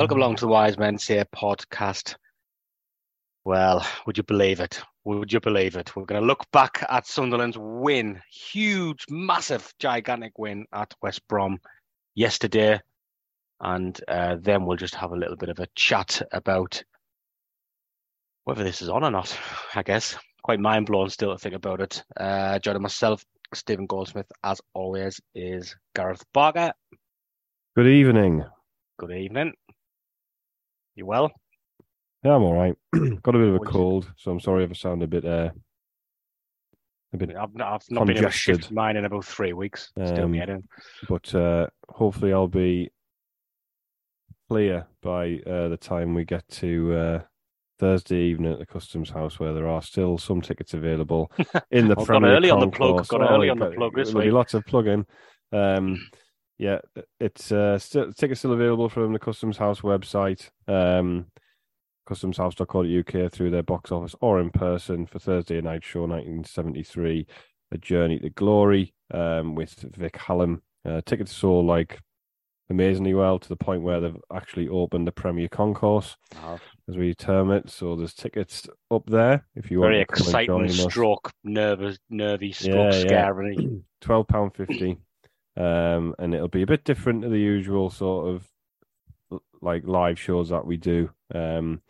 Welcome along to the Wise Men Say podcast. Well, would you believe it? Would you believe it? We're going to look back at Sunderland's win, huge, massive, gigantic win at West Brom yesterday, and uh, then we'll just have a little bit of a chat about whether this is on or not. I guess quite mind blown still to think about it. Uh, joining myself, Stephen Goldsmith, as always, is Gareth Barker. Good evening. Good evening. You well? Yeah, I'm all right. Got a bit of a cold, so I'm sorry if I sound a bit uh, a bit. I've not, I've not been able to shift mine in about three weeks. Still Um, in. But uh, hopefully, I'll be clear by uh, the time we get to uh, Thursday evening at the Customs House, where there are still some tickets available in the Well, got early on the plug, got Oh, early yeah, on the plug this There'll be lots of plugging. Um, yeah, it's uh, still tickets still available from the Customs House website. Um, customshouse.co.uk through their box office or in person for Thursday night show 1973 a journey to glory um, with Vic Hallam uh, tickets sold like amazingly well to the point where they've actually opened the Premier Concourse Oh, as we term it so there's tickets up there if you very want and exciting stroke, nervous, nervy stroke, Yeah, yeah. scary. twelve pound fifty, um, and it'll be a bit different to the usual sort of like live shows that we do. Um,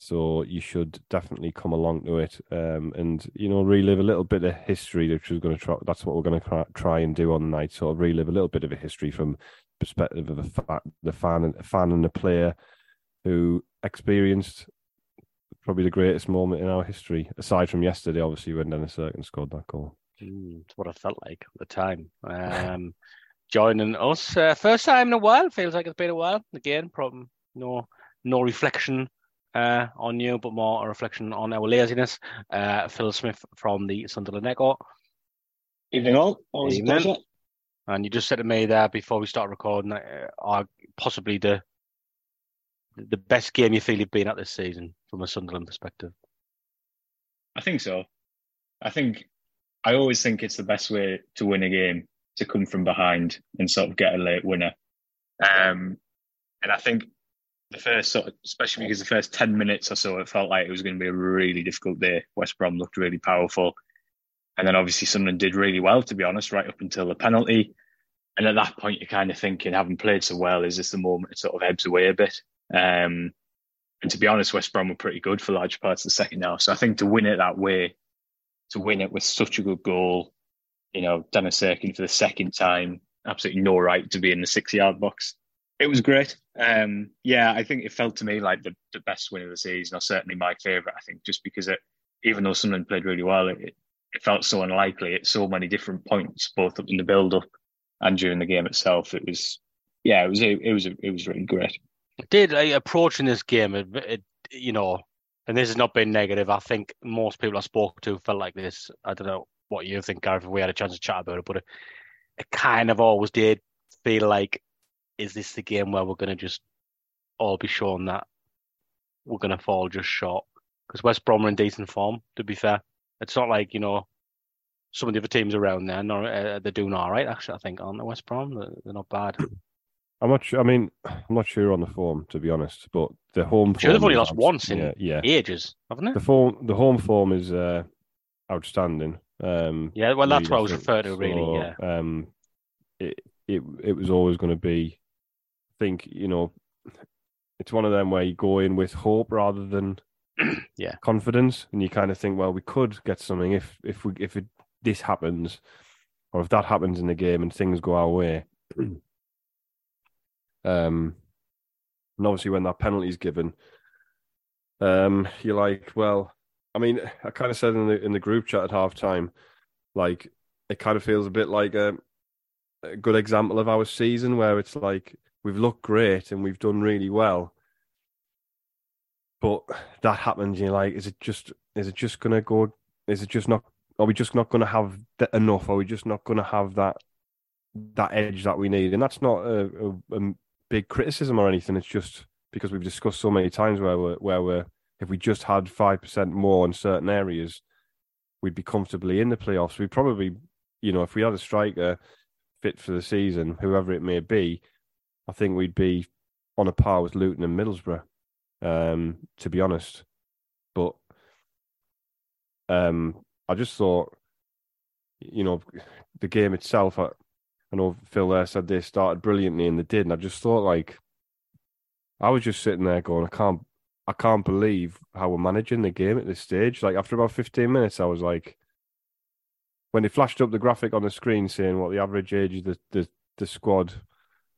so you should definitely come along to it, um, and you know relive a little bit of history, which we're going to try. That's what we're going to try and do on the night. Sort of relive a little bit of a history from perspective of a fa- the fan and fan and the player who experienced probably the greatest moment in our history, aside from yesterday, obviously when Dennis Cirkin scored that goal. Mm, it's what I felt like at the time. Um, joining us, uh, first time in a while. Feels like it's been a while. Again, problem. No, no reflection uh, on you, but more a reflection on our laziness. Uh, Phil Smith from the Sunderland Echo. Evening all. Always Evening. a pleasure. And you just said to me there before we start recording, uh, are possibly the the best game you feel you've been at this season from a Sunderland perspective. I think so. I think I always think it's the best way to win a game to come from behind and sort of get a late winner. Um, and I think the first sort of, especially because the first 10 minutes or so, it felt like it was going to be a really difficult day. West Brom looked really powerful. And then obviously Sunderland did really well, to be honest, right up until the penalty. And at that point, you're kind of thinking, having played so well, is this the moment it sort of ebbs away a bit? Um, and to be honest, West Brom were pretty good for large parts of the second half. So I think to win it that way, to win it with such a good goal, you know, Dennis Cirkin for the second time, absolutely no right to be in the six yard box. It was great. Um, yeah, I think it felt to me like the, the best win of the season, or certainly my favourite. I think just because it, even though Sunderland played really well, it, it felt so unlikely at so many different points, both in the build up and during the game itself. It was, yeah, it was, it, it was, it was really great. did uh, approaching this game, it, it, you know, and this has not been negative. I think most people I spoke to felt like this. I don't know what you think, Gareth, if we had a chance to chat about it, but it, it kind of always did feel like, is this the game where we're going to just all be shown that we're going to fall just short? Because West Brom are in decent form, to be fair. It's not like, you know, some of the other teams around there, uh, they're doing all right, actually, I think, aren't they, West Brom? They're, they're not bad. I'm not sure. I mean, I'm not sure on the form to be honest, but the home. Sure, they've only lost abs- once in yeah, yeah. ages, haven't they? The form, the home form is uh, outstanding. Um, Yeah, well, that's really, what I was referring to, really. So, Yeah. Um, it, it it was always going to be. I think you know, it's one of them where you go in with hope rather than yeah confidence, and you kind of think, well, we could get something if if we if it, this happens, or if that happens in the game and things go our way. um, and obviously when that penalty is given, um, you're like, well, I mean, I kind of said in the in the group chat at halftime, like it kind of feels a bit like a, a good example of our season where it's like we've looked great and we've done really well, but that happens. You're like, is it just is it just gonna go? Is it just not? Are we just not to have enough? Are we just not to have that that edge that we need? And that's not a, a, a big criticism or anything. It's just because we've discussed so many times where we're where we're if we just had five percent more in certain areas, we'd be comfortably in the playoffs. We'd probably, you know, if we had a striker fit for the season, whoever it may be, I think we'd be on a par with Luton and Middlesbrough. Um, to be honest, but um, I just thought, you know, the game itself. I, I know Phil there said they started brilliantly and they did, and I just thought like, I was just sitting there going, I can't I can't believe how we're managing the game at this stage. Like after about 15 minutes, I was like, when they flashed up the graphic on the screen saying what the average age of the, the, the squad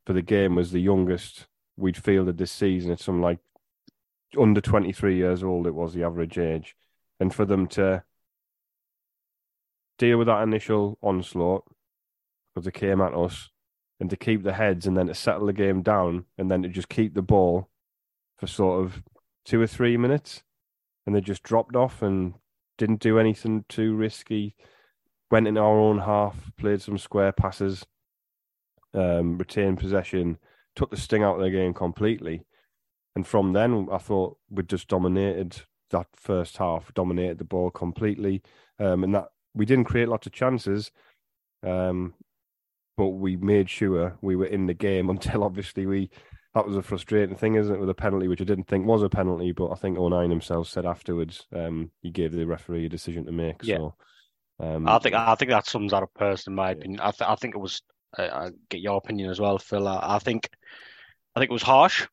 for the game was the youngest we'd fielded this season. It's some like under 23 years old, it was the average age. And for them to deal with that initial onslaught, because they came at us, and to keep the heads and then to settle the game down and then to just keep the ball for sort of two or three minutes, and they just dropped off and didn't do anything too risky. Went in our own half, played some square passes, um, retained possession, took the sting out of the game completely. And from then, I thought we just dominated that first half, dominated the ball completely, um, and that we didn't create lots of chances, um, but we made sure we were in the game until obviously we that was a frustrating thing, isn't it, with a penalty, which I didn't think was a penalty, but I think O'Nien himself said afterwards um, he gave the referee a decision to make. Yeah. So um, I think I think that sums that up person in my yeah. opinion. I, th- I think it was. Uh, I get your opinion as well, Phil. I, I think I think it was harsh,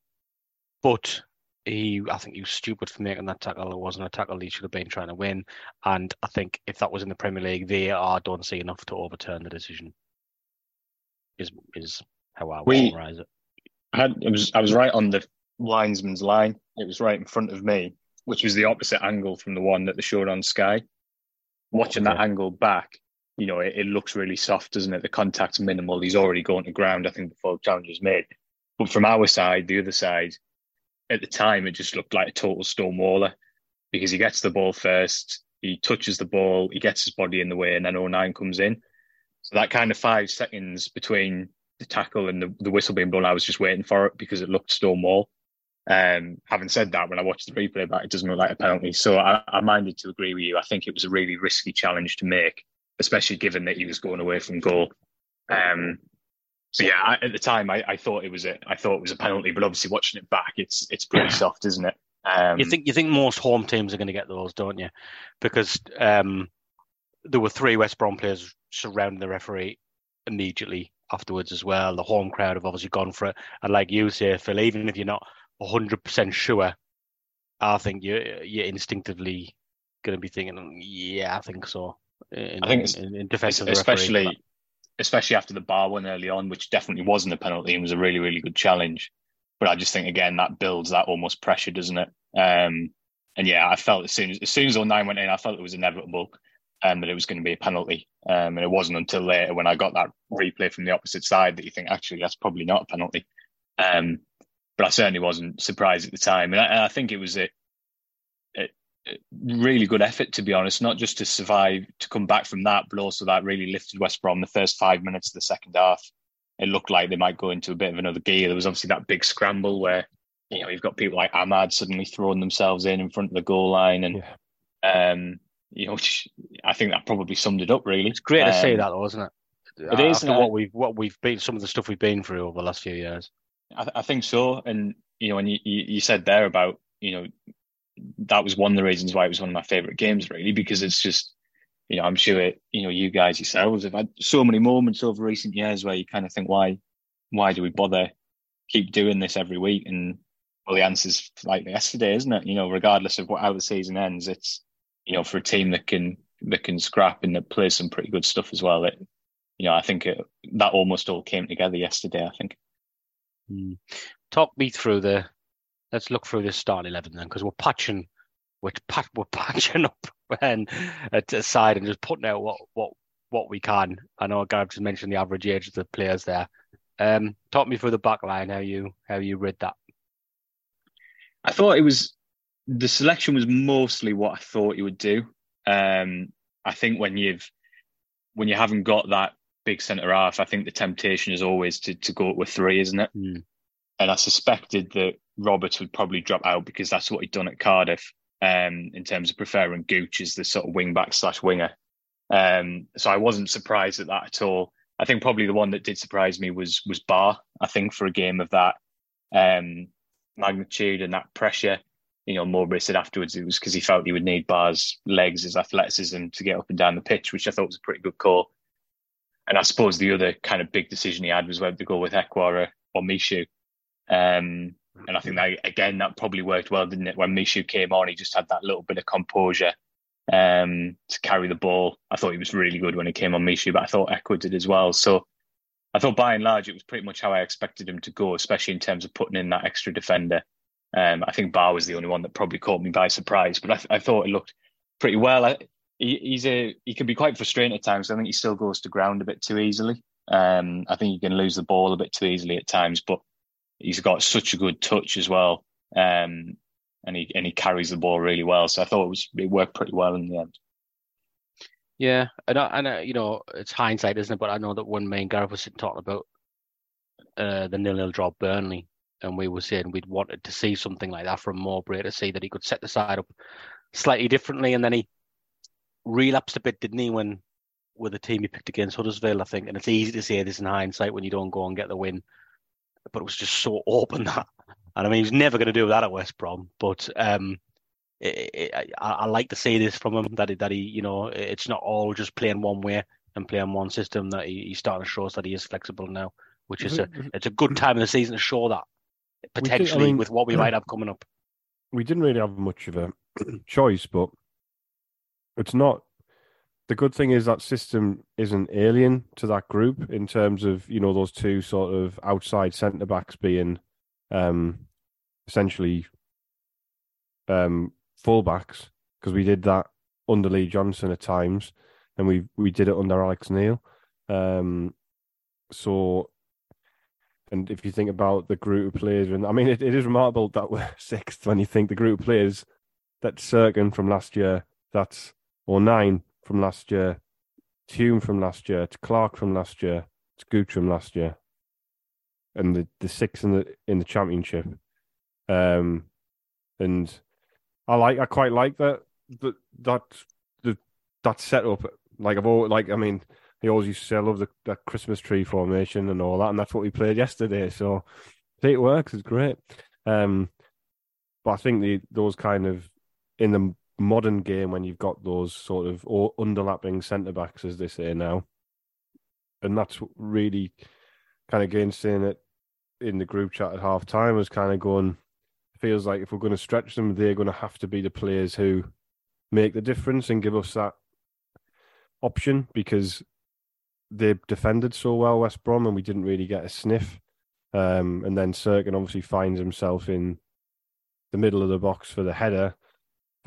but he I think he was stupid for making that tackle. It wasn't a tackle he should have been trying to win. And I think if that was in the Premier League, they are don't see enough to overturn the decision. Is is how I we, summarize it. I had it was I was right on the linesman's line. It was right in front of me, which was the opposite angle from the one that they showed on Sky. Watching that angle back, you know, it, it, looks really soft, doesn't it? The contact's minimal. He's already going to ground, I think, before the challenge is made. But from our side, the other side, at the time, it just looked like a total stonewaller because he gets the ball first, he touches the ball, he gets his body in the way, and then oh O'Nien comes in. So that kind of five seconds between the tackle and the, the whistle being blown, I was just waiting for it because it looked Stonewall. Um, having said that, when I watched the replay back, it doesn't look like a penalty. So I, I minded to agree with you. I think it was a really risky challenge to make, especially given that he was going away from goal. Um, so yeah, I, at the time I, I thought it was a I thought it was a penalty, but obviously watching it back, it's it's pretty soft, isn't it? Um, you think you think most home teams are going to get those, don't you? Because um, there were three West Brom players surrounding the referee immediately afterwards as well. The home crowd have obviously gone for it, and like you say, Phil, even if you're not hundred percent sure, I think you you're instinctively going to be thinking, yeah, I think so. In, I think in, in defense of especially referee. especially after the bar one early on, which definitely wasn't a penalty and was a really really good challenge. But I just think again that builds that almost pressure, doesn't it? Um, and yeah, I felt as soon as as soon as O'Nien went in, I felt it was inevitable um, that it was going to be a penalty. Um, and it wasn't until later when I got that replay from the opposite side that you think actually that's probably not a penalty. Um, but I certainly wasn't surprised at the time, and I, and I think it was a, a, a, really good effort to be honest, not just to survive to come back from that, but also that really lifted West Brom the first five minutes of the second half. It looked like they might go into a bit of another gear. There was obviously that big scramble where you know you've got people like Amad suddenly throwing themselves in in front of the goal line, and yeah. um, you know, I think that probably summed it up. Really, it's great um, to see that, though, isn't it? It is After what we've what we've been, some of the stuff we've been through over the last few years. I, I think so, and you know, and you, you said there about you know that was one of the reasons why it was one of my favorite games, really, because it's just you know, I'm sure it, you know you guys yourselves have had so many moments over recent years where you kind of think, why, why do we bother keep doing this every week? And well, the answer's like yesterday, isn't it? You know, regardless of what how the season ends, it's you know for a team that can that can scrap and that plays some pretty good stuff as well. It, you know, I think it, that almost all came together yesterday. I think. Mm. Talk me through the. Let's look through this start eleven then, because we're patching, we're, pat, we're patching up and at the side and just putting out what what what we can. I know Gareth just mentioned the average age of the players there. Um, talk me through the back line, how you how you read that. I thought it was the selection was mostly what I thought you would do. Um, I think when you've when you haven't got that big centre half, I think the temptation is always to to go with three, isn't it? Mm. And I suspected that Roberts would probably drop out because that's what he'd done at Cardiff um, in terms of preferring Gooch as the sort of wing back slash winger. Um, so I wasn't surprised at that at all. I think probably the one that did surprise me was was Ba. I think for a game of that um, magnitude and that pressure, you know, Mowbray said afterwards it was because he felt he would need Ba's legs, his athleticism to get up and down the pitch, which I thought was a pretty good call. And I suppose the other kind of big decision he had was whether to go with Ekwah or, Michut. Um, and I think that again that probably worked well, didn't it? When Michut came on, he just had that little bit of composure um, to carry the ball. I thought he was really good when he came on Michut, but I thought Ekwah did as well. So I thought by and large it was pretty much how I expected him to go, especially in terms of putting in that extra defender. Um, I think Ba was the only one that probably caught me by surprise, but I, th- I thought it looked pretty well. I, he, he's a he can be quite frustrating at times. I think he still goes to ground a bit too easily. Um, I think he can lose the ball a bit too easily at times, but he's got such a good touch as well. Um, and he and he carries the ball really well. So I thought it was it worked pretty well in the end. Yeah, and I, and I, you know it's hindsight, isn't it? But I know that me and Gareth was talking about uh, the nil-nil draw Burnley, and we were saying we'd wanted to see something like that from Mowbray to see that he could set the side up slightly differently, and then he relapsed a bit, didn't he? When with the team he picked against Huddersfield, I think, and it's easy to say this in hindsight when you don't go and get the win but it was just so open that. And I mean, he's never going to do that at West Brom. But um, it, it, I, I, like to see this from him that he, that he, you know, it's not all just playing one way and playing one system. That he, he's starting to show us that he is flexible now, which is a it's a good time in the season to show that potentially I mean, with what we might have coming up. We didn't really have much of a choice, but it's not the good thing is that system isn't alien to that group in terms of you know those two sort of outside centre backs being um, essentially um, fullbacks because we did that under Lee Johnson at times, and we we did it under Alex Neil. Um, so, and if you think about the group of players, and I mean, it, it is remarkable that we're sixth when you think the group of players that's Cirkin from last year, that's O'Nien from last year, Hume from last year, to Clarke from last year, to Gooch from last year, and the, the six in the in the championship. Um, and I like I quite like that that that the that setup. Like I've always like I mean he always used to say I love the that Christmas tree formation and all that, and that's what we played yesterday. So it works. It's great. Um, but I think the those kind of in the modern game when you've got those sort of underlapping centre backs, as they say now, and that's really kind of again saying it in the group chat at half time was kind of going. Feels like if we're going to stretch them, they're going to have to be the players who make the difference and give us that option because they defended so well West Brom and we didn't really get a sniff. Um, and then Cirkin obviously finds himself in the middle of the box for the header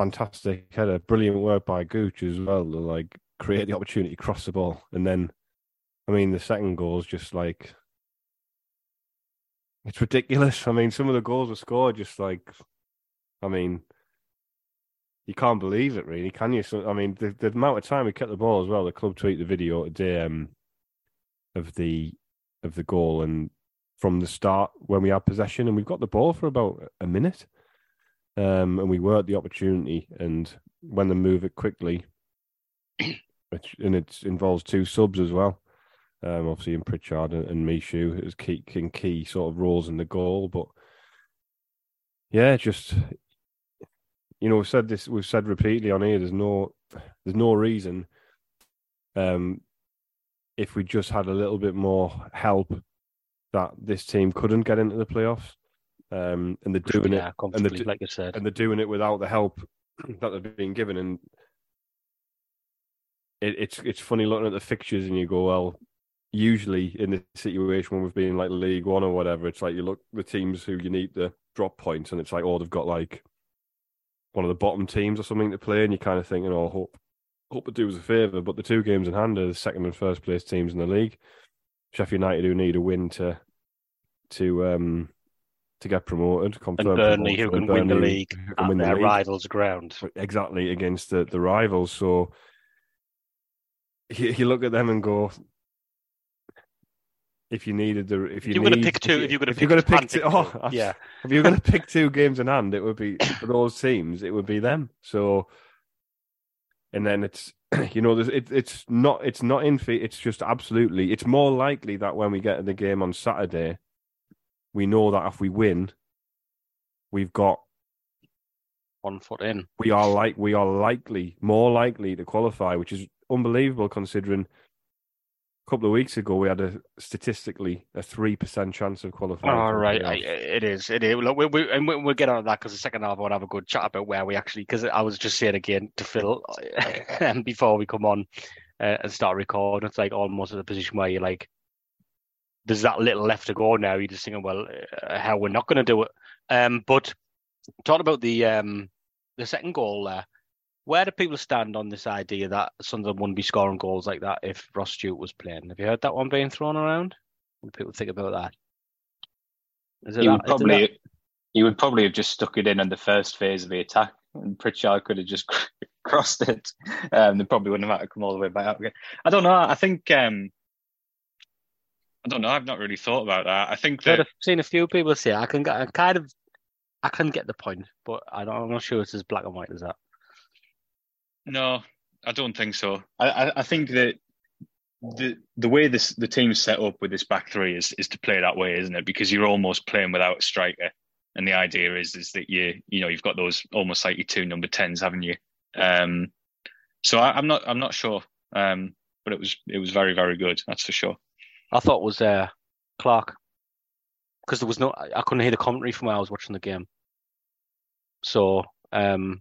fantastic header, brilliant work by Gooch as well to like create the opportunity, cross the ball, and then, I mean, the second goal is just like it's ridiculous. I mean, some of the goals were scored just like, I mean, you can't believe it, really, can you? So, I mean, the, the amount of time we kept the ball as well. The club tweeted the video today um, of the of the goal and from the start when we had possession, and we've got the ball for about a minute um, and we work the opportunity. And when they move it quickly, which and it involves two subs as well. Um, obviously in Pritchard and, and Michut as key in key sort of roles in the goal, but yeah, just you know, we've said this, we've said repeatedly on here. There's no, there's no reason um, if we just had a little bit more help, that this team couldn't get into the playoffs. Um, and they're doing yeah, it, comfortably, do- like you said. and they're doing it without the help that they've been given. And it, it's it's funny looking at the fixtures and you go, well, usually in this situation when we've been like League One or whatever, it's like you look the teams who you need to drop points, and it's like, oh, they've got like one of the bottom teams or something to play, and you're kind of thinking, oh, hope hope it do us a favour. But the two games in hand are the second and first place teams in the league. Sheffield United who need a win to to um to get promoted. and confirm Burnley, who promotion, can win the league who at win the their league. rivals' ground. exactly against the, the rivals. So you, you look at them and go, if you needed the, if you you're going to pick two, if you're going to pick, you're pick two, oh, yeah, if you're going to pick two games in hand, it would be for those teams. It would be them. So, and then it's you know, there's, it, it's not it's not in fe- It's just absolutely. It's more likely that when we get to the game on Saturday, we know that if we win, we've got one foot in. we are like we are likely more likely to qualify, which is unbelievable considering couple of weeks ago we had a statistically a three percent chance of qualifying. All right, I, it is. It is. Look, we, we, and we, we'll get on that because the second half I want to have a good chat about where we actually. Because I was just saying again to Phil um, before we come on uh, and start recording, it's like almost at the position where you're like, there's that little left to go now. You're just thinking, well, uh, how we're not going to do it. Um, but talking about the um the second goal there, where do people stand on this idea that Sunderland wouldn't be scoring goals like that if Ross Stewart was playing? Have you heard that one being thrown around? What do people think about that? Is it would that- probably that- he would probably have just stuck it in on the first phase of the attack, and Pritchard could have just crossed it. Um, they probably wouldn't have had to come all the way back up again. I don't know. I think um, I don't know. I've not really thought about that. I think I've seen a few people say I can get I kind of I can get the point, but I don't, I'm not sure it's as black and white as that. No, I don't think so. I, I, I think that the the way this the team's set up with this back three is is to play that way, isn't it? Because you're almost playing without a striker, and the idea is is that you you know you've got those almost like your two number tens, haven't you? Um, so I, I'm not I'm not sure, um, but it was it was very very good. That's for sure. I thought it was uh, Clarke because there was no I I couldn't hear the commentary from where I was watching the game. So um,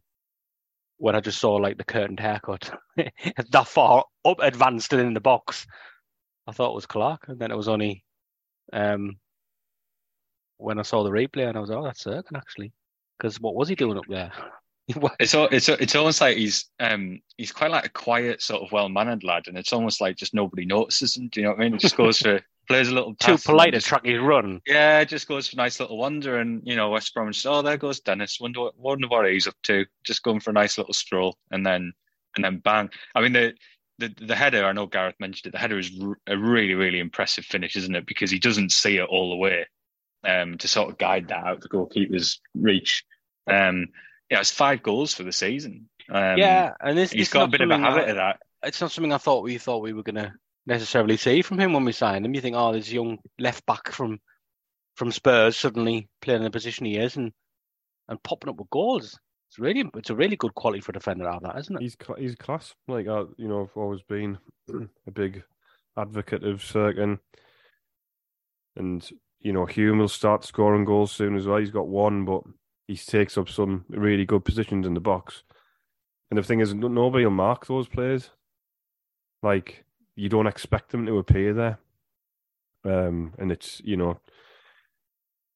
when I just saw like the curtained haircut that far up advanced and in the box, I thought it was Clarke, and then it was only um, when I saw the replay and I was oh that's Erkin actually because what was he doing up there? It's al- it's it's almost like he's um he's quite like a quiet sort of well mannered lad, and it's almost like just nobody notices him. Do you know what I mean? It just goes for plays a little Too polite to track his run. Yeah, just goes for a nice little wander, and you know West Bromwich. Oh, there goes Dennis. Wonder what wonder what he's up to. Just going for a nice little stroll, and then and then bang. I mean the the the header. I know Gareth mentioned it. The header is r- a really really impressive finish, isn't it? Because he doesn't see it all the way, um, to sort of guide that out the goalkeeper's reach. Um, yeah, it's five goals for the season. Um, yeah, and this, he's this got a bit of a habit I- of that. it's not something I thought we thought we were going to necessarily see from him when we signed him. You think, oh, this young left back from from Spurs suddenly playing in the position he is and and popping up with goals. It's really it's a really good quality for a defender to have that, isn't it? He's he's class. Like uh, you know, I've always been a big advocate of Cirkin, and you know Hume will start scoring goals soon as well. He's got one, but he takes up some really good positions in the box. And the thing is, nobody will mark those players. Like you don't expect them to appear there, um, and it's you know.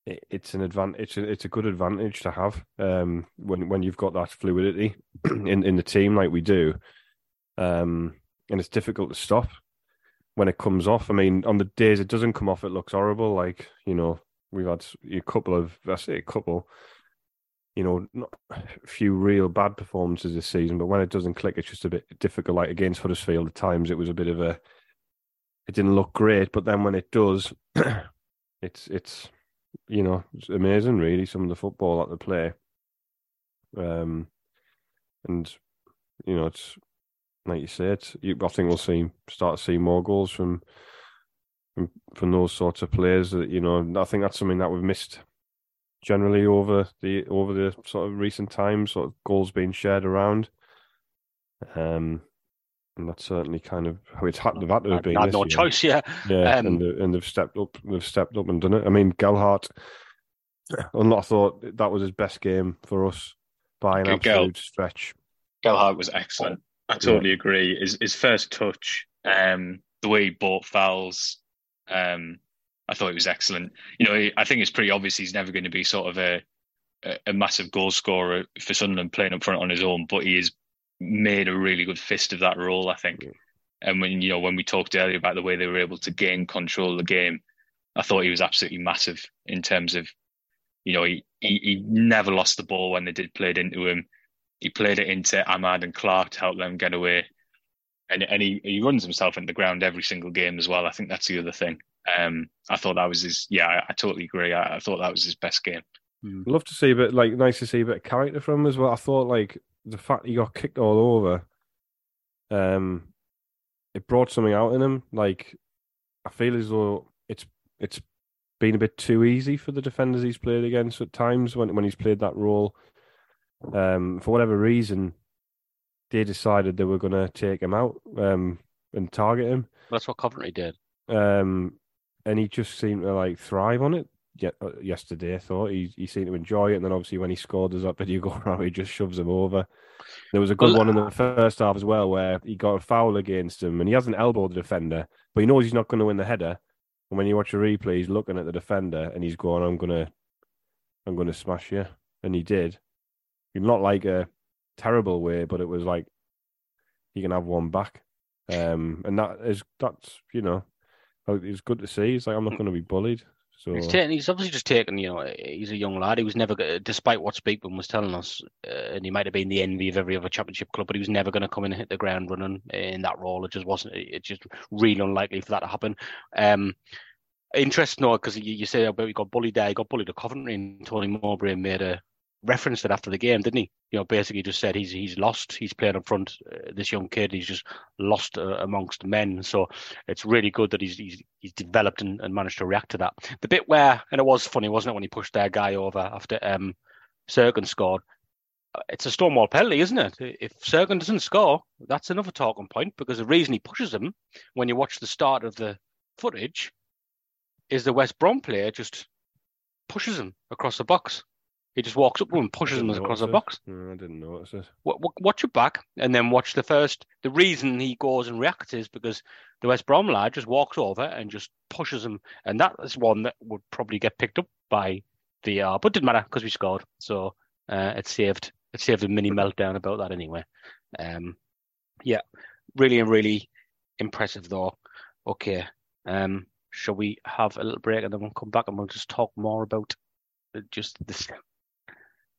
it- It's an advantage. It's a, it's a good advantage to have um, when when you've got that fluidity in in the team like we do, um, and it's difficult to stop when it comes off. I mean, on the days it doesn't come off, it looks horrible. Like you know, we've had a couple of I say a couple, you know, not a few real bad performances this season. But when it doesn't click, it's just a bit difficult. Like against Huddersfield, at times it was a bit of a, it didn't look great. But then when it does, it's it's you know it's amazing. Really, some of the football that they play. Um, and you know, it's like you said, you, I think we'll see start to see more goals from from from those sorts of players. That you know, I think that's something that we've missed generally over the over the sort of recent times. Sort of goals being shared around. Um, and that's certainly kind of how it's happened. they've had to have been. had this no year. choice, yeah. Yeah, Um, and they- and they've stepped up. They've stepped up and done it. I mean, Gelhardt. I thought that was his best game for us by an Good girl. absolute stretch. Gelhardt was excellent. I totally agree. His his first touch, um, the way he bought fouls, um, I thought it was excellent. You know, I think it's pretty obvious he's never going to be sort of a a, a massive goal scorer for Sunderland playing up front on his own, but he has made a really good fist of that role. I think. Yeah. And when you know when we talked earlier about the way they were able to gain control of the game, I thought he was absolutely massive in terms of, you know, he he, he never lost the ball when they did play it into him he played it into Amad and Clarke to help them get away. And and he, he runs himself into the ground every single game as well. I think that's the other thing. Um, I thought that was his. Yeah, I, I totally agree. I, I thought that was his best game. Love to see a bit like nice to see a bit of character from him as well. I thought like the fact he got kicked all over, um, it brought something out in him. Like I feel as though it's it's been a bit too easy for the defenders he's played against at times when when he's played that role. Um, for whatever reason, they decided they were going to take him out um, and target him. That's what Coventry did. Um, and he just seemed to like thrive on it. Uh, yesterday, I thought he he seemed to enjoy it, and then obviously when he scored, there's that video go around, he just shoves him over. There was a good Well, one in the first half as well, where he got a foul against him, and he hasn't elbowed the defender, but he knows he's not going to win the header. And when you watch a replay, he's looking at the defender, and he's going, "I'm gonna, I'm gonna smash you," and he did. He's not like a terrible way, but it was like he can have one back. Um, and that is that's you know, it's good to see. It's like I'm not going to be bullied. So He's, taken, he's obviously just taken, you know, he's a young lad. He was never, despite what Speakman was telling us, uh, and he might have been the envy of every other championship club, but he was never going to come in and hit the ground running in that role. It just wasn't, it's just really unlikely for that to happen. Um, interesting, though, because you, you say about he got bullied there, he got bullied at Coventry, and Tony Mowbray made a reference it after the game, didn't he? You know, basically just said he's he's lost. He's playing up front. Uh, this young kid, he's just lost uh, amongst men. So it's really good that he's he's, he's developed and, and managed to react to that. The bit where, and it was funny, wasn't it, when he pushed their guy over after um Cirkin scored. Uh, It's a Stonewall penalty, isn't it? If Cirkin doesn't score, that's another talking point because the reason he pushes him, when you watch the start of the footage, is the West Brom player just pushes him across the box. He just walks up to him and pushes him across the box. No, I didn't notice it. Wa- wa- Watch it back and then watch the first. The reason he goes and reacts is because the West Brom lad just walks over and just pushes him, and that is one that would probably get picked up by VR, but didn't matter because we scored, so uh, it saved it saved a mini meltdown about that anyway. Um, yeah, really, and really impressive though. Okay, um, shall we have a little break and then we'll come back and we'll just talk more about just this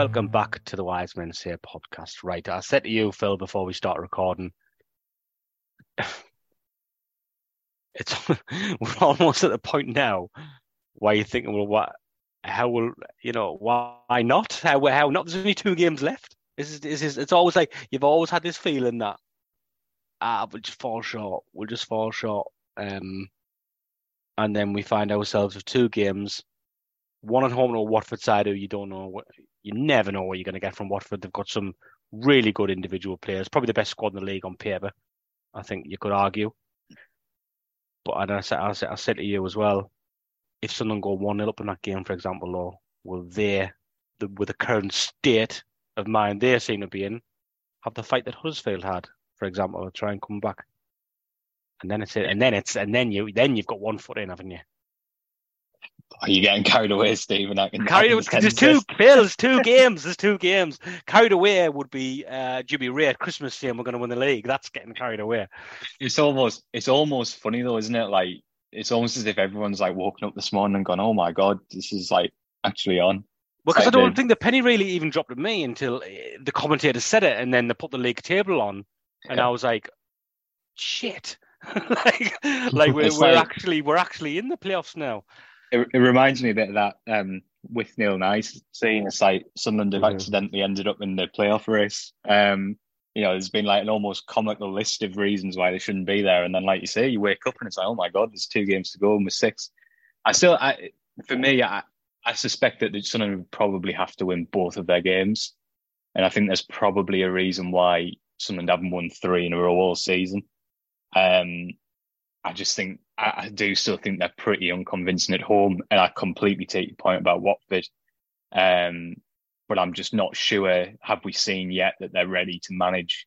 Welcome back to the Wise Men Say podcast. Right, I said to you, Phil, before we start recording, it's we're almost at the point now where you're thinking, well, what? How will you know? Why not? How? How not? There's only two games left. This is, is it's always like you've always had this feeling that ah, we'll just fall short. We'll just fall short. Um, and then we find ourselves with two games one at home to Watford side who you don't know what you never know what you're going to get from Watford. They've got some really good individual players, probably the best squad in the league on paper. I think you could argue. But I said, I said, I said to you as well, if Sunderland go one 0 up in that game, for example, or will they, the, with the current state of mind they seem to be in, have the fight that Huddersfield had, for example, try and come back? And then it's it, and then it's and then you then you've got one foot in, haven't you? Are you getting carried away, Stephen? I can, Carried away. There's two this. Two games. There's two games. Carried away would be uh, Jimmy Ray at Christmas saying we're going to win the league. That's getting carried away. It's almost it's almost funny though, isn't it? Like it's almost as if everyone's like woken up this morning and gone, "Oh my god, this is like actually on." Well, because I don't the- think the penny really even dropped at me until uh, the commentator said it, and then they put the league table on, and Yeah. I was like, "Shit!" like, like we're, It's we're like- actually we're actually in the playoffs now. It, it reminds me a bit of that um, with Neil Nice saying it's like Sunderland have Mhm. accidentally ended up in the playoff race. Um, you know, there's been like an almost comical list of reasons why they shouldn't be there, and then like you say, you wake up and it's like, oh my god, there's two games to go and we're six. I still, I, for me, I, I suspect that Sunderland would probably have to win both of their games, and I think there's probably a reason why Sunderland haven't won three in a row all season. Um, I just think I, I do still think they're pretty unconvincing at home, and I completely take your point about Watford. Um, but I'm just not sure. Have we seen yet that they're ready to manage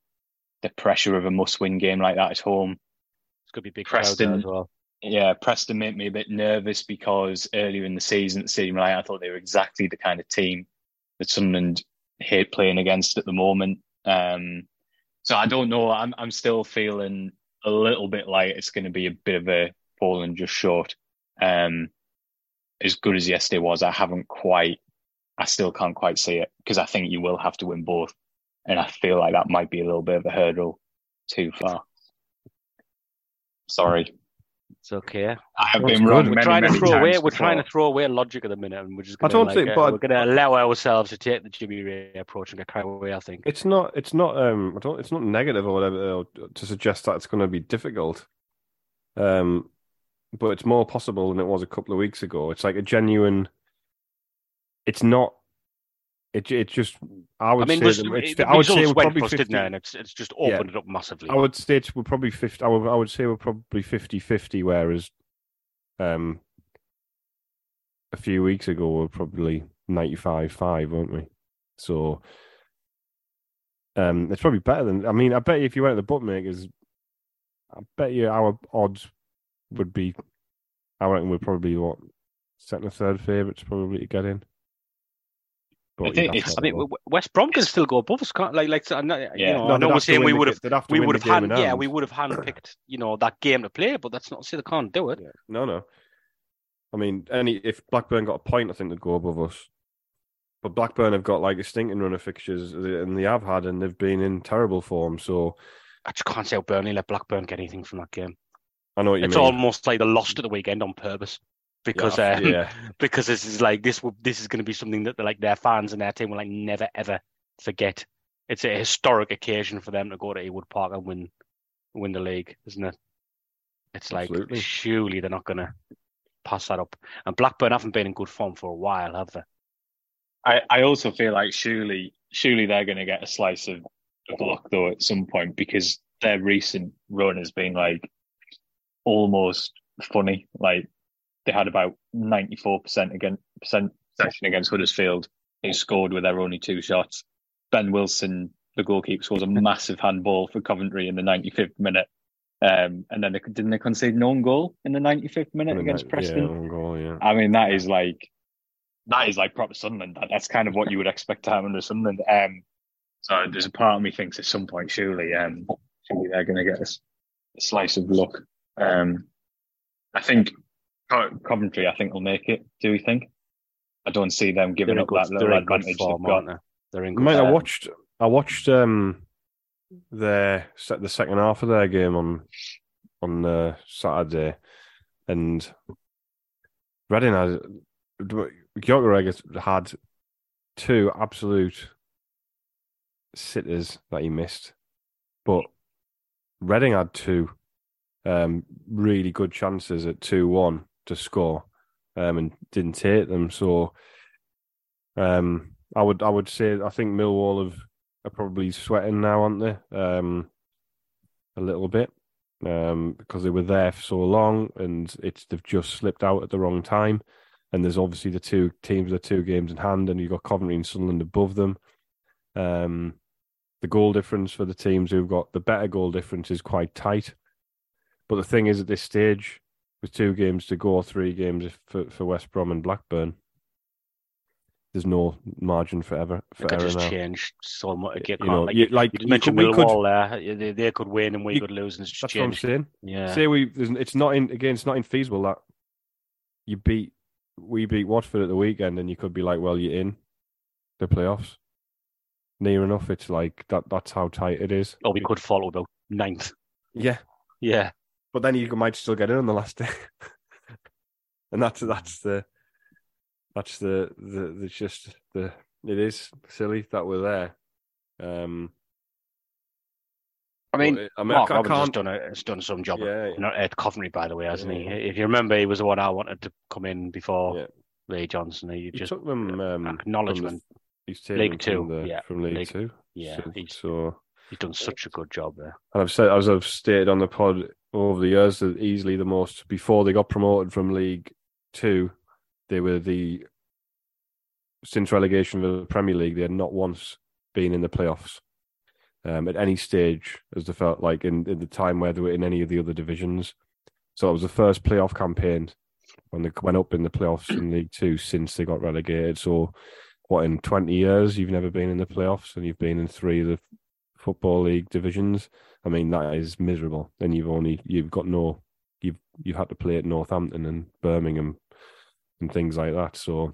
the pressure of a must-win game like that at home? It's going to be big Preston- as well. Yeah, Preston made me a bit nervous because earlier in the season at Stadium Light, I thought they were exactly the kind of team that Sunderland hate playing against at the moment. Um, so I don't know. I'm I'm still feeling a little bit like it's going to be a bit of a falling just short. Um, as good as yesterday was, I haven't quite. I still can't quite see it because I think you will have to win both, and I feel like that might be a little bit of a hurdle too far. Sorry, It's okay. I have been wrong We're many, trying to many throw away. times We're trying to throw away logic at the minute, and we're just. I Gonna, don't like, think- uh, but- we're going to allow ourselves to take the Jimmy Ray approach and get carried away. I think. It's not. It's not. Um. I don't. It's not negative or whatever or to suggest that it's going to be difficult. Um, but it's more possible than it was a couple of weeks ago. It's like a genuine. It's not. It. It just. I I would mean, say. it's, the I would say we're probably 50, didn't? And it's it's just Yeah. opened it up massively. I would say we're probably 50. I would, I would say we're probably 50 50, whereas um, a few weeks ago we we're probably 95 5, weren't we? So um, it's probably better than. I mean, I bet you if you went to the bookmakers, I bet you our odds would be. I reckon we're probably what second or third favourites probably to get in. But I think have to it's- have mean, West Brom can still go above us, can't like like I'm not, you Yeah. know, No, I know they'd we're saying we would have they'd have we would have game hand yeah hand. we would have handpicked you know that game to play, but that's not to say they can't do it. Yeah. No, no. I mean, any if Blackburn got a point, I think they'd go above us. But Blackburn have got like a stinking run of fixtures, uh, and they have had, and they've been in terrible form. So I just can't say how Burnley let Blackburn get anything from that game. I know what you It's mean. almost like they lost at the weekend on purpose because yeah, uh, yeah, because this is like this will this is going to be something that like their fans and their team will like never ever forget. It's a historic occasion for them to go to Ewood Park and win win the league, isn't it? It's like Absolutely. surely they're not going to pass that up. And Blackburn haven't been in good form for a while, have they? I, I also feel like surely surely they're going to get a slice of, of luck though at some point because their recent run has been like almost funny. Like they had about ninety four percent against percent possession against Huddersfield, They scored with their only two shots. Ben Wilson, the goalkeeper, scores a massive handball for Coventry in the ninety fifth minute. Um, and then they, didn't they concede an own goal in the ninety fifth minute And against that- Preston? Yeah, goal, yeah. I mean, that is like that is like proper Sunderland. That, that's kind of what you would expect to have under Sunderland. Um, so there's a part of me thinks at some point, surely, um, surely they're going to get a slice of luck. Um, I think Coventry, I think will make it. Do we think? I don't see them giving up good, that they're little in good advantage form, they've got. aren't they? They're in good Mate, I watched. I watched um their set the second half of their game on on uh, Saturday, and Reading had Gyökeres had two absolute sitters that he missed, but Reading had two um, really good chances at two one to score, um, and didn't take them. So, um, I would I would say I think Millwall have are probably sweating now, aren't they? Um, a little bit um, because they were there for so long, and it's they've just slipped out at the wrong time. And there's obviously the two teams, the two games in hand, and you've got Coventry and Sunderland above them. Um, the goal difference for the teams who've got the better goal difference is quite tight. But the thing is, at this stage, with two games to go, three games for, for West Brom and Blackburn, there's no margin for ever. For It could just now. change so much. You, You know, like, you, like you mentioned could- we could- there. They, could win and we You- could lose, and it's That's what I'm saying. Yeah. Say we, it's not in again. It's not infeasible that you beat, we beat Watford at the weekend, and you could be like, well, you're in the playoffs. Near enough. It's like that. That's how tight it is. Or we could fall about ninth. Yeah, Yeah. But then you might still get in on the last day, and that's that's the that's the the the just the it is silly that we're there. Um, I mean, it- I mean, Mark I, Robins has done a, has done some job. Yeah, Not at Coventry, by the way, hasn't he? If you remember, he was the one I wanted to come in before Yeah. Lee Johnson. He he just took them um, acknowledgement. From he's taken League Two, from, the, yeah, from League, League- Two. yeah, so, he's- so He's done such a good job there. And I've said, as I've stated on the pod over the years, easily the most before they got promoted from League Two, they were the since relegation of the Premier League, they had not once been in the playoffs um, at any stage, as they felt like in, in the time where they were in any of the other divisions. So it was the first playoff campaign when they went up in the playoffs in League Two since they got relegated. So, what in twenty years you've never been in the playoffs and you've been in three of the football league divisions. I mean, that is miserable. Then you've only you've got no you've you had to play at Northampton and Birmingham and things like that. So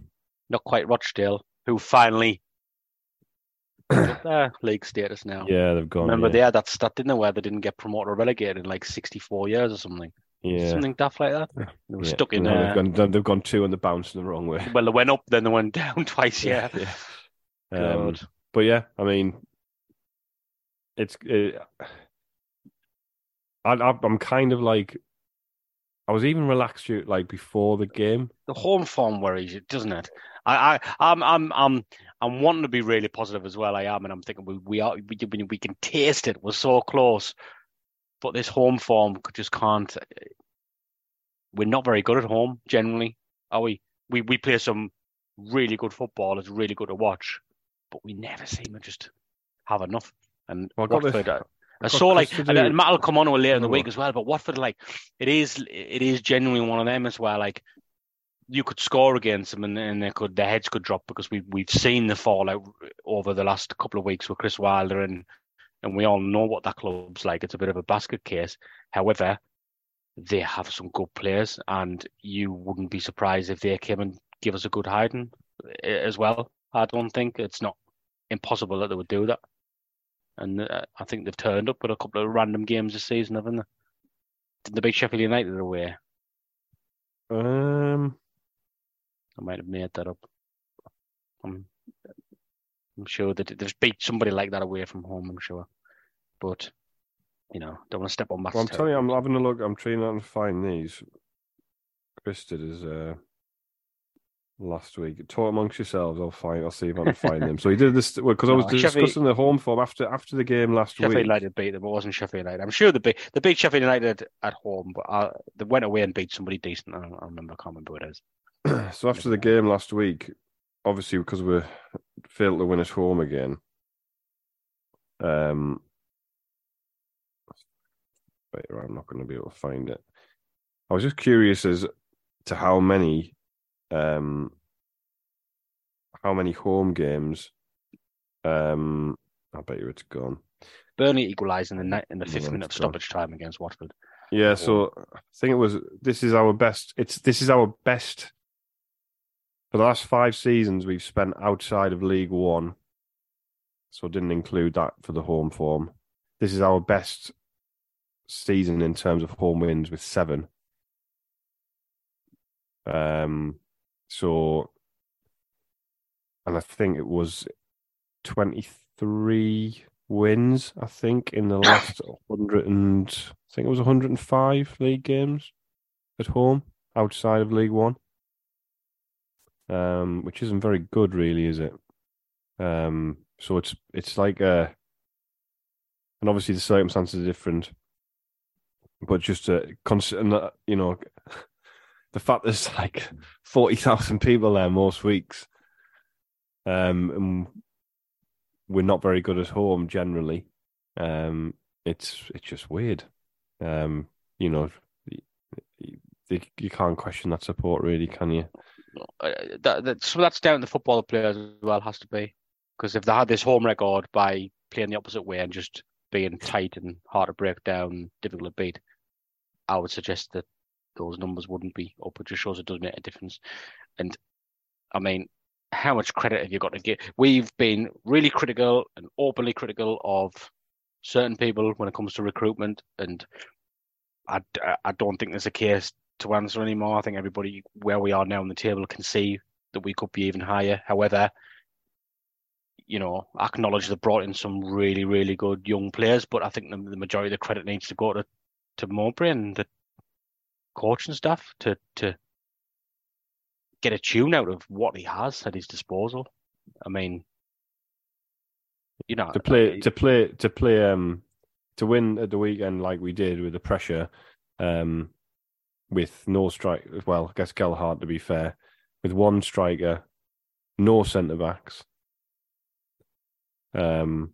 Not quite Rochdale, who finally their league status now. yeah, they've gone. Remember, yeah. they had that stat, didn't they, where they didn't get promoted or relegated in like 64 years or something. yeah. Something daft like that. They were yeah. stuck in No, there. they've gone they've gone two and they're bouncing the wrong way. Well, they went up, then they went down twice. Yeah. yeah. Um, God. but yeah, I mean, it's. It, I, I'm kind of like, I was even relaxed like before the game. the home form worries you, doesn't it? I, I, I'm, I'm, I'm, I'm wanting to be really positive as well. I am, and I'm thinking we, we are, we, we can taste it. We're so close, but this home form just can't. We're not very good at home generally, are we? We, we play some really good football. It's really good to watch, but we never seem to just have enough. And I this- Watford, uh, I got saw like, this and, and Matt will come on to it later in the week as well. But Watford, like, it is, it is genuinely one of them as well. Like, you could score against them and, and they could, their heads could drop because we we've seen the fallout over the last couple of weeks with Chris Wilder and and we all know what that club's like. It's a bit of a basket case. However, they have some good players, and you wouldn't be surprised if they came and give us a good hiding eh, as well. I don't think it's not impossible that they would do that. And uh, I think they've turned up with a couple of random games this season, haven't they? Did they beat Sheffield United away? Um, I might have made that up. I'm, I'm sure that they've beat somebody like that away from home. I'm sure, but you know, don't want to step on Matt's well, I'm telling you, I'm having a look. I'm trying to find these. Chris did his uh, last week. Talk amongst yourselves. I'll find. I'll see if I can find them. So he did this because I was No, Sheffield- discussing the home form after after the game last Sheffield week. United beat them. It wasn't Sheffield United. I'm sure they beat they beat Sheffield United at home, but uh, they went away and beat somebody decent. I, don't, I remember. I can't remember who it is. so after the game last week, obviously because we failed to win at home again. Um, wait, I'm not going to be able to find it. I was just curious as to how many, um, how many home games. Um, I bet you it's gone. Burnley equalised in the ni- in the fifth minute of it's gone. stoppage time against Watford. Yeah, so I think it was. This is our best. It's this is our best. For the last five seasons, we've spent outside of League One, so didn't include that for the home form. This is our best season in terms of home wins with seven. Um, so, and I think it was twenty-three wins. I think in the last hundred and I think it was 105 league games at home outside of League One. um, which isn't very good, really, is it? Um, so it's it's like a, and obviously the circumstances are different, but just a constant, you know, the fact there's like forty thousand people there most weeks, um, and we're not very good at home generally. Um, it's it's just weird. Um, you know, you, can't question that support, really, can you? That, that, so that's down to the football players as well, has to be. Because if they had this home record by playing the opposite way and just being tight and hard to break down, difficult to beat, I would suggest that those numbers wouldn't be up. It just shows it does make a difference. And I mean, how much credit have you got to give? We've been really critical and openly critical of certain people when it comes to recruitment, and I, I don't think there's a case to answer anymore. I think everybody where we are now on the table can see that we could be even higher. However, you know, acknowledge they brought in some really, really good young players, but I think the, the majority of the credit needs to go to to Mowbray and the coach and staff to to get a tune out of what he has at his disposal. I mean, you know, to play I, to play to play um to win at the weekend like we did with the pressure, um, with no strike. Well, I guess Gelhardt to be fair, with one striker, no centre backs. Um,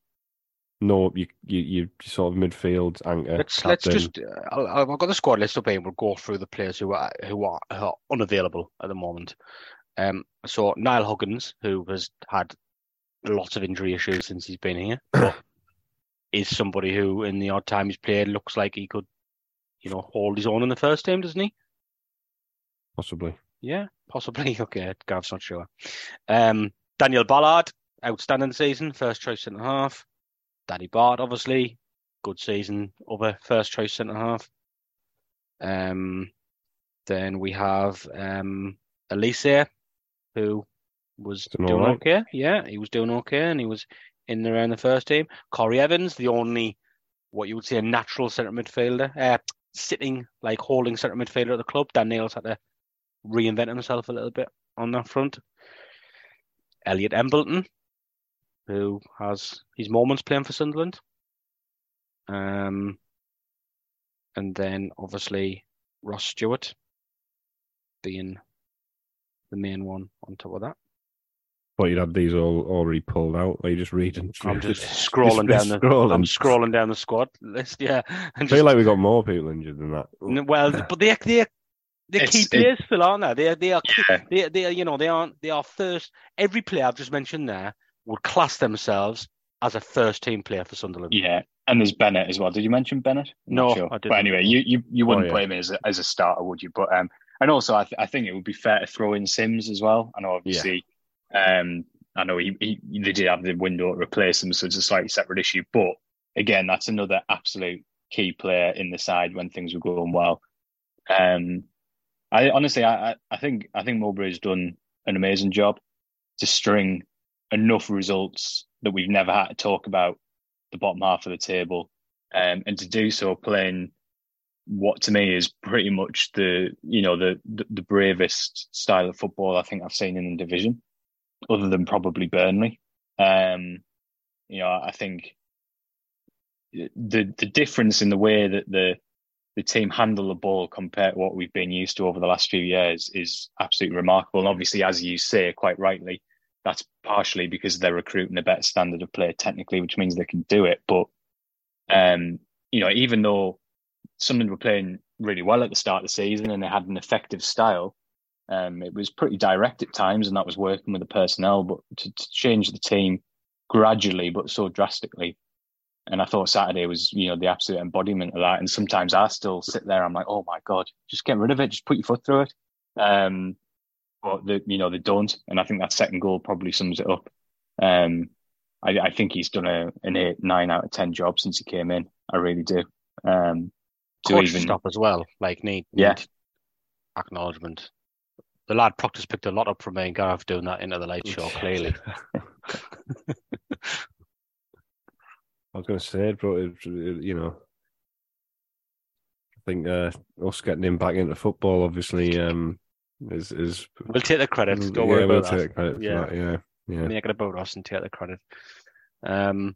no, you, you you sort of midfield anchor. Let's captain. let's just. Uh, I've got the squad list up here. We'll go through the players who are who are, who are unavailable at the moment. Um, so Niall Huggins, who has had lots of injury issues since he's been here, is somebody who, in the odd time he's played, looks like he could, you know, hold his own in the first team, doesn't he? Possibly. Yeah, possibly. Okay, Gav's not sure. Um, Daniel Ballard, outstanding season, first choice centre half. Danny Batth, obviously, good season, other first choice centre half. Um, then we have um, Alese, who was Doing doing, right. okay. Yeah, he was doing okay, and he was in and around the first team. Corry Evans, the only what you would say a natural centre midfielder, uh, sitting like holding centre midfielder at the club. Dan Neil's had to reinvent himself a little bit on that front. Elliot Embleton, who has his moments playing for Sunderland. Um, and then obviously Ross Stewart being the main one on top of that. But you'd have these all already pulled out. Are you just reading? I'm just scrolling down the scrolling. I'm scrolling down the squad list, yeah. And I just, feel like we got more people injured than that. Well, but they they they're It's- key it- players, Phil, aren't they? They they are Yeah. they they are, you know they aren't they are first. Every player I've just mentioned there would class themselves as a first team player for Sunderland. Yeah, and there's Bennette as well. Did you mention Bennette? I'm No, sure. I didn't. But anyway, you you, you wouldn't Oh, yeah. put him as a, as a starter, would you? But um, and also I, th- I think it would be fair to throw in Simms as well. I know obviously, um, I know he, he they did have the window to replace him, so it's a slightly separate issue. But again, that's another absolute key player in the side when things were going well. Um, I honestly, I I- I think I think Mowbray's done an amazing job to string enough results that we've never had to talk about the bottom half of the table, um, and to do so playing what to me is pretty much the you know the, the the bravest style of football I think I've seen in the division, other than probably Burnley. Um, you know, I think the the difference in the way that the the team handle the ball compared to what we've been used to over the last few years is absolutely remarkable. And obviously, as you say quite rightly, that's partially because they're recruiting a better standard of play technically, which means they can do it. But um, you know, even though Sunderland were playing really well at the start of the season and they had an effective style, um, it was pretty direct at times, and that was working with the personnel. But to, to change the team gradually, but so drastically, and I thought Saturday was, you know, the absolute embodiment of that. And sometimes I still sit there, I'm like, oh my god, just get rid of it, just put your foot through it. Um, but the, you know, they don't, and I think that second goal probably sums it up. Um, I, I think he's done a, an eight, nine out of ten job since he came in. I really do. Um, to Coach even stop as well. Like need, Yeah. need acknowledgement. The lad Proctor's picked a lot up from me and Gareth doing that into the late show. Clearly, I was going to say, but it, it- you know, I think uh, us getting him back into football, obviously, um, is is We'll take the credit. Don't yeah, worry we'll about that. take credit for Yeah. that. Yeah, yeah. Make it about us and take the credit. Um,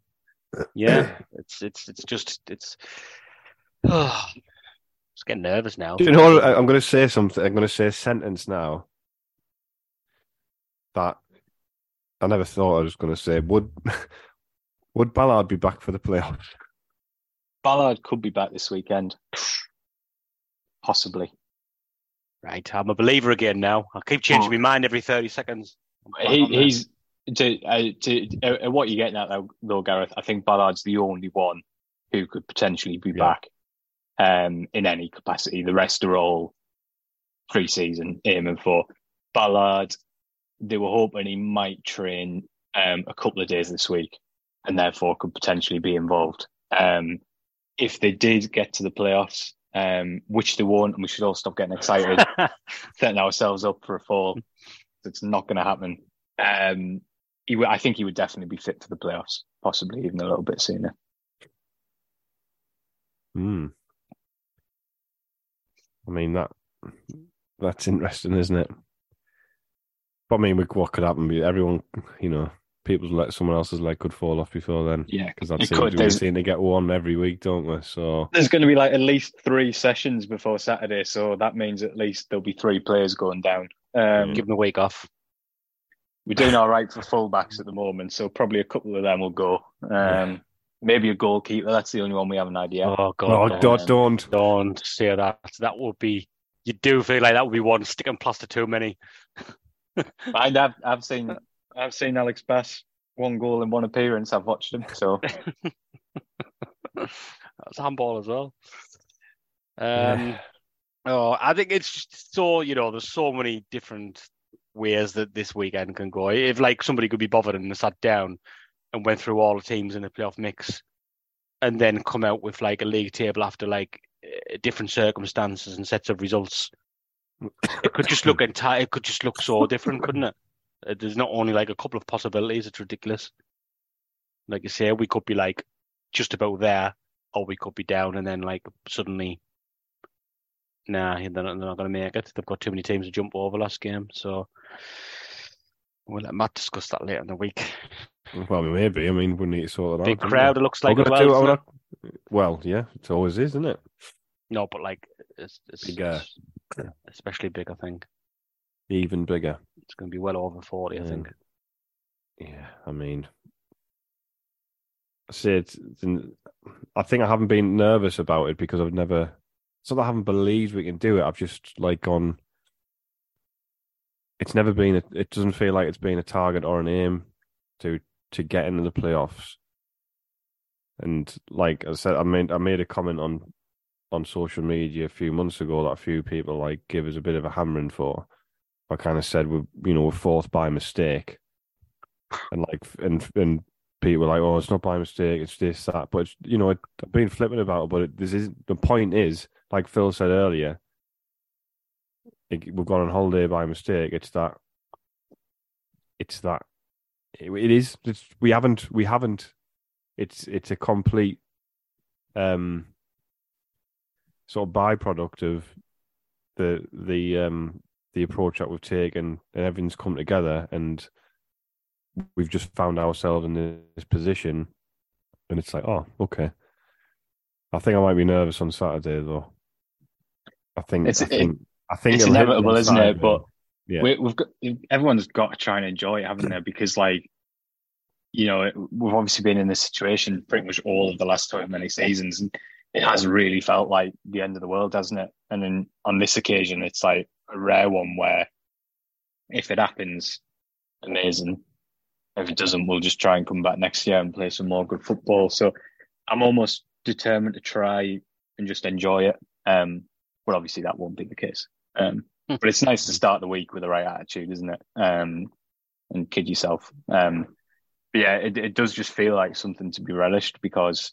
yeah, it's it's it's just it's. Oh, just getting nervous now. Do you know what? I- I'm going to say something. I'm going to say a sentence now that I never thought I was going to say. Would would Ballard be back for the playoffs? Ballard could be back this weekend, possibly. Right, I'm a believer again now. I keep changing Oh. my mind every thirty seconds. He, he's to, uh, to uh, uh, what you're getting at though, though, Gareth. I think Ballard's the only one who could potentially be Yeah. back um, in any capacity. The rest are all pre-season aiming for Ballard. They were hoping he might train um, a couple of days this week, and therefore could potentially be involved. Um, if they did get to the playoffs, um, which they won't, and we should all stop getting excited setting ourselves up for a fall. It's not going to happen. Um, he, would- I think he would definitely be fit for the playoffs, possibly even a little bit sooner. Hmm. I mean that that's interesting, isn't it? But I mean, what could happen? Everyone, you know, people's let someone else's leg could fall off before then. Yeah, Because that it seems could. we There's, seem to get one every week, don't we? So there's going to be like at least three sessions before Saturday, so that means at least there'll be three players going down. Um, Give him a week off. We're doing all right for fullbacks at the moment, so probably a couple of them will go. Um, Maybe a goalkeeper. That's the only one we have an idea. Oh oh, god, don't, don't. don't say that. That would be. You do feel like that would be one stick and plaster too many. I've I've seen I've seen Alex Bass one goal in one appearance. I've watched him, so That's handball as well. Um, Yeah. Oh, I think it's just so you know, there's so many different ways that this weekend can go. If like somebody could be bothered and sat down and went through all the teams in the playoff mix, and then come out with like a league table after like eh, different circumstances and sets of results, it could just look entire. It could just look so different, couldn't it? Uh, There's not only like a couple of possibilities. It's ridiculous. Like you say, we could be like just about there, or we could be down, and then like suddenly, nah, they're not, not going to make it. They've got too many teams to jump over last game, so we'll let Matt discuss that later in the week. Well, maybe. I mean, we need to sort that Big out. don't crowd, it looks like as well. do it isn't it? Well, yeah, it always is, isn't it? No, but like it's, it's, Bigger. it's especially big. I think Even bigger. It's going to be well over forty. I think. Yeah, I mean, I say it's, it's I think I haven't been nervous about it because I've never. That I haven't believed we can do it. I've just like gone. It's never been. A, it doesn't feel like it's been a target or an aim to to get into the playoffs. And like I said, I made I made a comment on on social media a few months ago that a few people like give us a bit of a hammering for. I kind of said we you know we're fourth by mistake and like and and people were like, "Oh, it's not by mistake; it's this that." But you know, I've been flipping about it. But it, this is the point is, like Phil said earlier, it, we've gone on holiday by mistake. It's that. It's that. It, it is. It's, we haven't. We haven't. It's it's a complete, um, sort of byproduct of the the um the approach that we've taken, and everything's come together and we've just found ourselves in this position and it's like oh okay i think i might be nervous on saturday though i think It's- i think i think it's it'll hit me inevitable, isn't it? But yeah we, we've got everyone's got to try and enjoy it, haven't they? Because like, you know, it, we've obviously been in this situation pretty much all of the last however many seasons, and it has really felt like the end of the world, hasn't it? And then on this occasion, it's like a rare one where if it happens, amazing. If it doesn't, we'll just try and come back next year and play some more good football. So I'm almost determined to try and just enjoy it. Um, but obviously that won't be the case. Um, but it's nice to start the week with the right attitude, isn't it? Um, and kid yourself. Um, but yeah, it, it does just feel like something to be relished because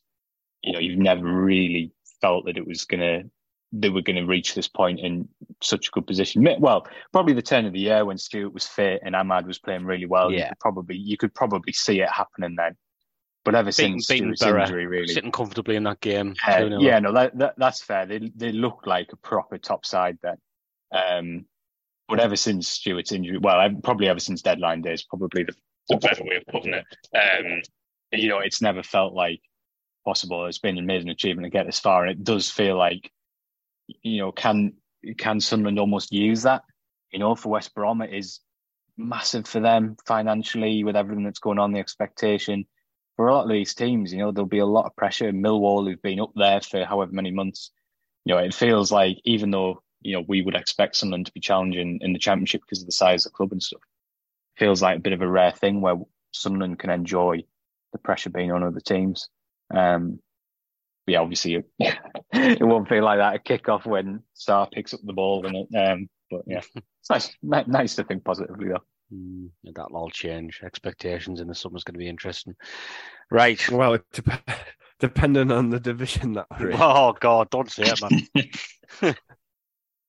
you know you've never really felt that it was gonna they were gonna reach this point in such a good position. Well, probably the turn of the year when Stewart was fit and Amad was playing really well. You Yeah. could probably you could probably see it happening then. But ever Beating, since beating Stewart's Borough, injury, really, sitting comfortably in that game. uh, yeah, no, that, that that's fair. They they look like a proper top side then. Um, but ever since Stewart's injury, well, probably ever since deadline day is probably the, the better way of putting it. Um, you know, it's never felt like possible. It's been an amazing achievement to get this far, and it does feel like, you know, can can Sunderland almost use that? You know, for West Brom, it is massive for them financially with everything that's going on, the expectation. For a lot of these teams, you know, there'll be a lot of pressure. Millwall, who've been up there for however many months, you know, it feels like even though you know we would expect Sunderland to be challenging in the championship because of the size of the club and stuff, feels like a bit of a rare thing where Sunderland can enjoy the pressure being on other teams. Um, yeah, obviously it, it won't feel like that a kick-off when Star picks up the ball. And it, um, but yeah, it's nice, nice to think positively though. Mm, that'll all change. Expectations in the summer's going to be interesting. Right. Well, it dep- depending on the division that we're in. Oh God, don't say it, man.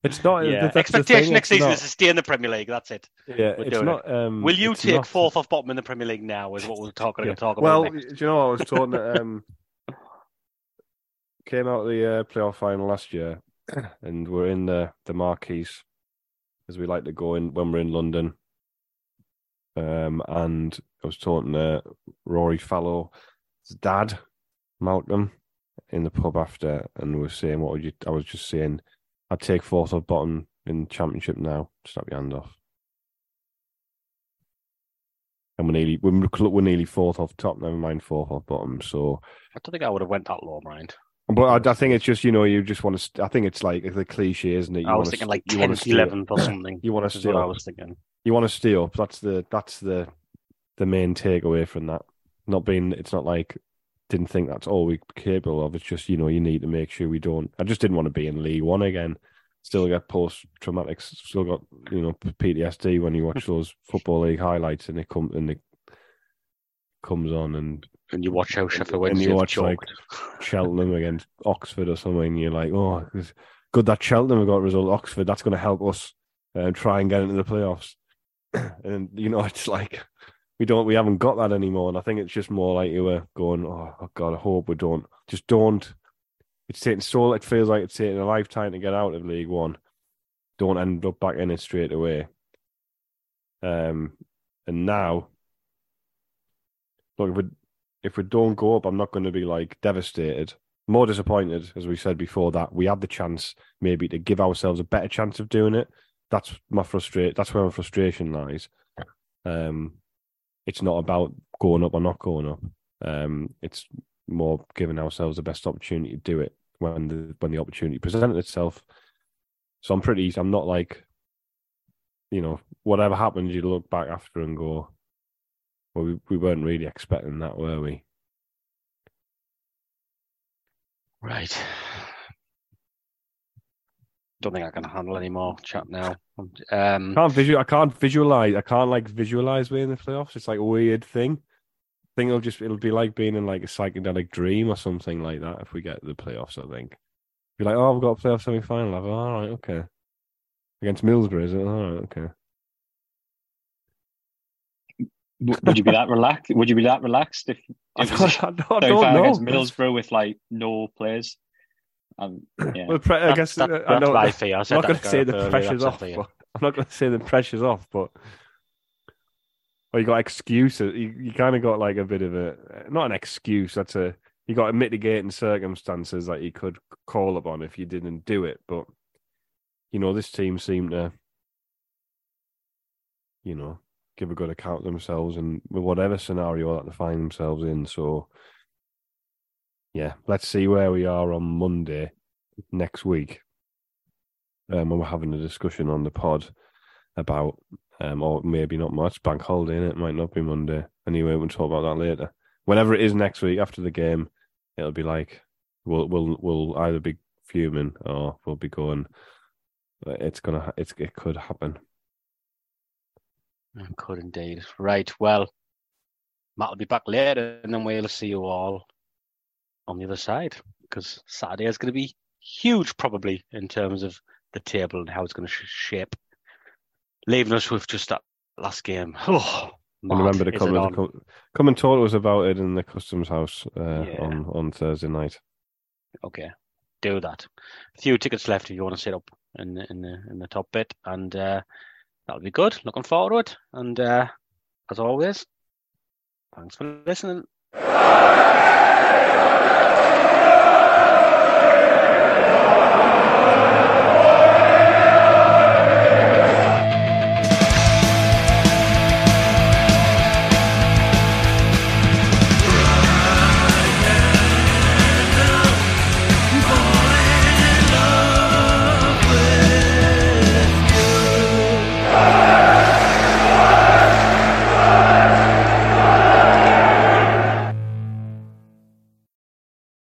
It's not. yeah. that's the Expectation thing, next season not- is to stay in the Premier League. That's it. Yeah, we're it's doing not. Um, Will you take not- fourth off bottom in the Premier League now? Is what we're talking Yeah. to talk about. Well, next. do you know what I was talking? um, came out of the uh, playoff final last year, and we're in the the marquees, as we like to go in when we're in London. Um, and I was talking to Rory Fallow's dad, Malcolm, in the pub after, and we were saying, "What would you?" I was just saying, "I'd take fourth off bottom in Championship now. Snap your hand off." And we're nearly we're, we're nearly fourth off top. Never mind fourth off bottom. So, I don't think I would have went that low, mind. But I, I think it's just you know you just want to. I think it's like the cliche, isn't it? You I was thinking st- like 10th, 11th or something. You want to what I was thinking. You want to stay up. That's the that's the the main takeaway from that. Not being. It's not like didn't think that's all we're capable of. It's just you know you need to make sure we don't. I just didn't want to be in League One again. Still get post traumatic. Still got you know PTSD when you watch hmm. those football league highlights and they come and it comes on and And you watch how Sheffield Wednesday and you watch like. Cheltenham against Oxford or something, and you're like, oh, good that Cheltenham have got a result. Oxford, that's going to help us uh, try and get into the playoffs. and you know, it's like we don't, we haven't got that anymore. And I think it's just more like you were going, oh, oh God, I hope we don't, just don't. It's taking so, it feels like it's taking a lifetime to get out of League One. Don't end up back in it straight away. Um, and now, look, if we if we don't go up, I'm not going to be like devastated. More disappointed, as we said before, that we had the chance maybe to give ourselves a better chance of doing it. That's my frustrate. That's where my frustration lies. Um, it's not about going up or not going up. Um, it's more giving ourselves the best opportunity to do it when the when the opportunity presented itself. So I'm pretty. I'm not like, you know, whatever happens, you look back after and go, well, we, we weren't really expecting that, were we? Right. Don't think I can handle any more chat now. Um, can't visual. I can't visualize. I can't like visualize being in the playoffs. It's like a weird thing. I think it'll just it'll be like being in like a psychedelic dream or something like that if we get the playoffs. I think. Be like, oh, we've got a playoff semi final. All right, okay. Against Middlesbrough, is it? All right, okay. W- Would you be that relaxed? Would you be that relaxed if I don't, I don't, I don't know. against Middlesbrough with like no players? Um, yeah. Well, pre- I that- guess that- uh, I that's know. my fear. I I'm not going to say the pressure's off. But, I'm not going to say the pressure's off, but well, you got excuses. You, you kind of got like a bit of a not an excuse. That's a you got a mitigating circumstances that you could call upon if you didn't do it. But you know, this team seemed to, you know, give a good account of themselves and whatever scenario that they find themselves in. So, yeah, let's see where we are on Monday next week. Um, we're having a discussion on the pod about, um, or maybe not much bank holiday, and it might not be Monday. Anyway, we'll talk about that later. Whenever it is next week after the game, it'll be like we'll we'll we'll either be fuming or we'll be going. It's gonna. It's it could happen. Could indeed. Right. Well, Matt will be back later, and then we'll see you all on the other side because Saturday is going to be huge, probably in terms of the table and how it's going to sh- shape. Leaving us with just that last game. Oh, And remember to come, to come come and talk to us about it in the customs house uh, Yeah. on on Thursday night. Okay, do that. A few tickets left if you want to sit up in the in the in the top bit, and uh, that'll be good. Looking forward to it, and uh, as always, thanks for listening.